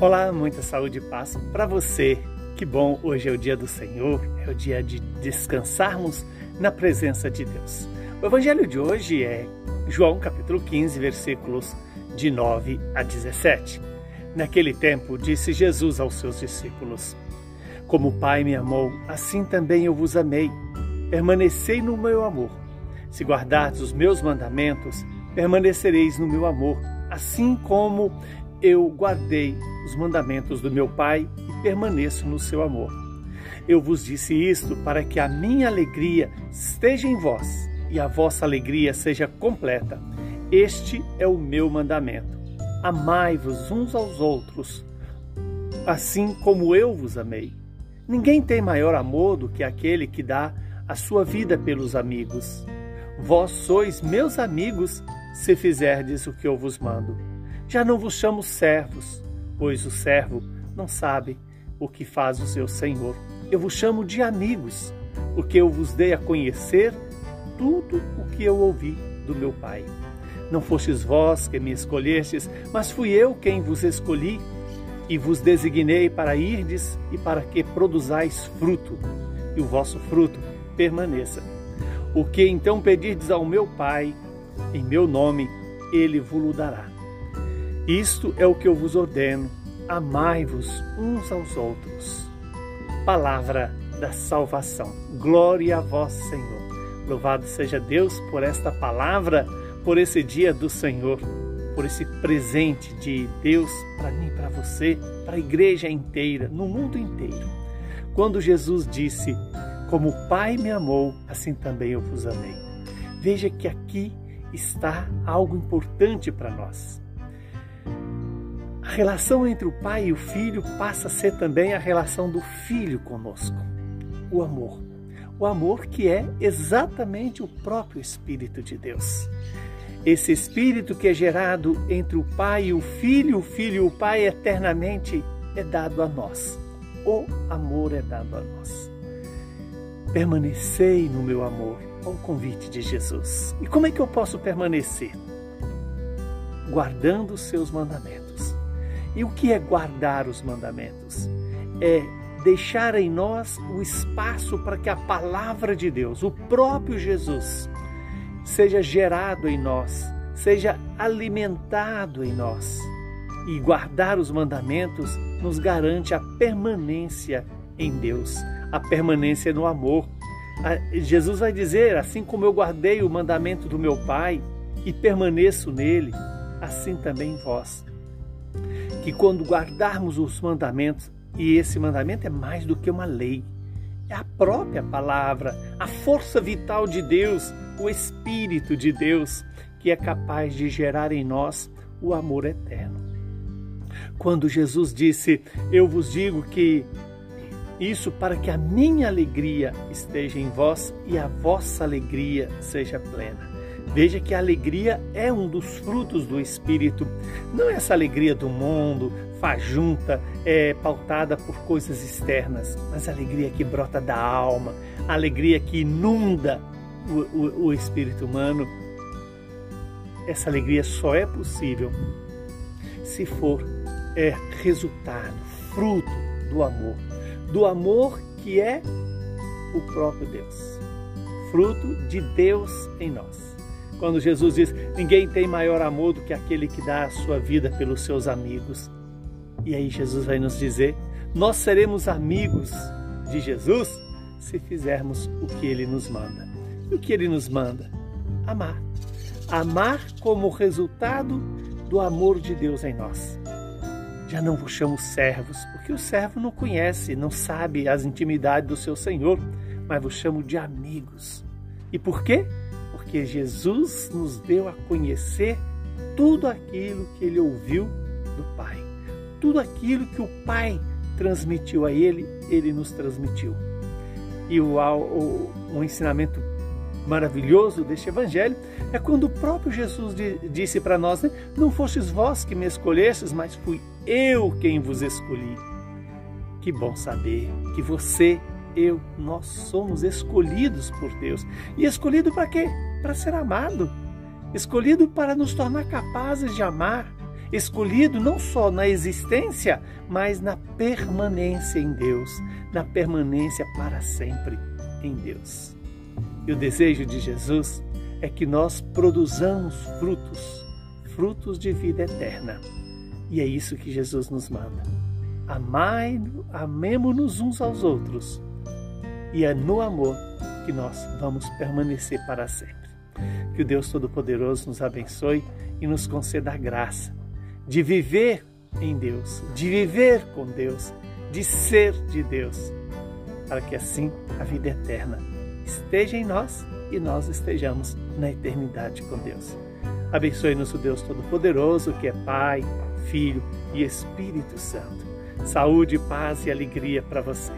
Olá, muita saúde e paz para você. Que bom, hoje é o dia do Senhor, é o dia de descansarmos na presença de Deus. O evangelho de hoje é João capítulo 15, versículos de 9 a 17. Naquele tempo, disse Jesus aos seus discípulos: Como o Pai me amou, assim também eu vos amei. Permanecei no meu amor. Se guardardes os meus mandamentos, permanecereis no meu amor, assim como eu guardei os mandamentos do meu Pai e permaneço no seu amor. Eu vos disse isto para que a minha alegria esteja em vós e a vossa alegria seja completa. Este é o meu mandamento. Amai-vos uns aos outros, assim como eu vos amei. Ninguém tem maior amor do que aquele que dá a sua vida pelos amigos. Vós sois meus amigos se fizerdes o que eu vos mando. Já não vos chamo servos, pois o servo não sabe o que faz o seu senhor. Eu vos chamo de amigos, porque eu vos dei a conhecer tudo o que eu ouvi do meu Pai. Não fostes vós que me escolhestes, mas fui eu quem vos escolhi e vos designei para irdes e para que produzais fruto, e o vosso fruto permaneça. O que então pedirdes ao meu Pai, em meu nome, ele vos dará. Isto é o que eu vos ordeno: amai-vos uns aos outros. Palavra da salvação. Glória a vós, Senhor. Louvado seja Deus por esta palavra, por esse dia do Senhor, por esse presente de Deus para mim, para você, para a igreja inteira, no mundo inteiro. Quando Jesus disse: Como o Pai me amou, assim também eu vos amei. Veja que aqui está algo importante para nós. Relação entre o pai e o filho passa a ser também a relação do filho conosco. O amor. O amor que é exatamente o próprio Espírito de Deus. Esse Espírito que é gerado entre o pai e o filho, o filho e o pai eternamente é dado a nós. O amor é dado a nós. Permanecei no meu amor, ao convite de Jesus. E como é que eu posso permanecer? Guardando os seus mandamentos. E o que é guardar os mandamentos? É deixar em nós o espaço para que a palavra de Deus, o próprio Jesus, seja gerado em nós, seja alimentado em nós. E guardar os mandamentos nos garante a permanência em Deus, a permanência no amor. Jesus vai dizer: assim como eu guardei o mandamento do meu Pai e permaneço nele, assim também vós que quando guardarmos os mandamentos, e esse mandamento é mais do que uma lei, é a própria palavra, a força vital de Deus, o Espírito de Deus, que é capaz de gerar em nós o amor eterno. Quando Jesus disse: Eu vos digo que isso para que a minha alegria esteja em vós e a vossa alegria seja plena. Veja que a alegria é um dos frutos do Espírito. Não é essa alegria do mundo, fajunta, é, pautada por coisas externas, mas a alegria que brota da alma, a alegria que inunda o, o, o espírito humano. Essa alegria só é possível se for é, resultado, fruto do amor. Do amor que é o próprio Deus. Fruto de Deus em nós. Quando Jesus diz: Ninguém tem maior amor do que aquele que dá a sua vida pelos seus amigos. E aí Jesus vai nos dizer: Nós seremos amigos de Jesus se fizermos o que ele nos manda. E o que ele nos manda? Amar. Amar como resultado do amor de Deus em nós. Já não vos chamo servos, porque o servo não conhece, não sabe as intimidades do seu Senhor, mas vos chamo de amigos. E por quê? Porque Jesus nos deu a conhecer tudo aquilo que ele ouviu do Pai. Tudo aquilo que o Pai transmitiu a ele, ele nos transmitiu. E o, o, ensinamento maravilhoso deste evangelho é quando o próprio Jesus disse para nós: né? Não fostes vós que me escolhestes, mas fui eu quem vos escolhi. Que bom saber que você, eu, nós somos escolhidos por Deus. E escolhido para quê? para ser amado, escolhido para nos tornar capazes de amar, escolhido não só na existência, mas na permanência em Deus, na permanência para sempre em Deus. E o desejo de Jesus é que nós produzamos frutos, frutos de vida eterna. E é isso que Jesus nos manda. Amai, amemo-nos uns aos outros. E é no amor que nós vamos permanecer para sempre. Que o Deus Todo-Poderoso nos abençoe e nos conceda a graça de viver em Deus, de viver com Deus, de ser de Deus, para que assim a vida eterna esteja em nós e nós estejamos na eternidade com Deus. Abençoe-nos o Deus Todo-Poderoso, que é Pai, Filho e Espírito Santo. Saúde, paz e alegria para você.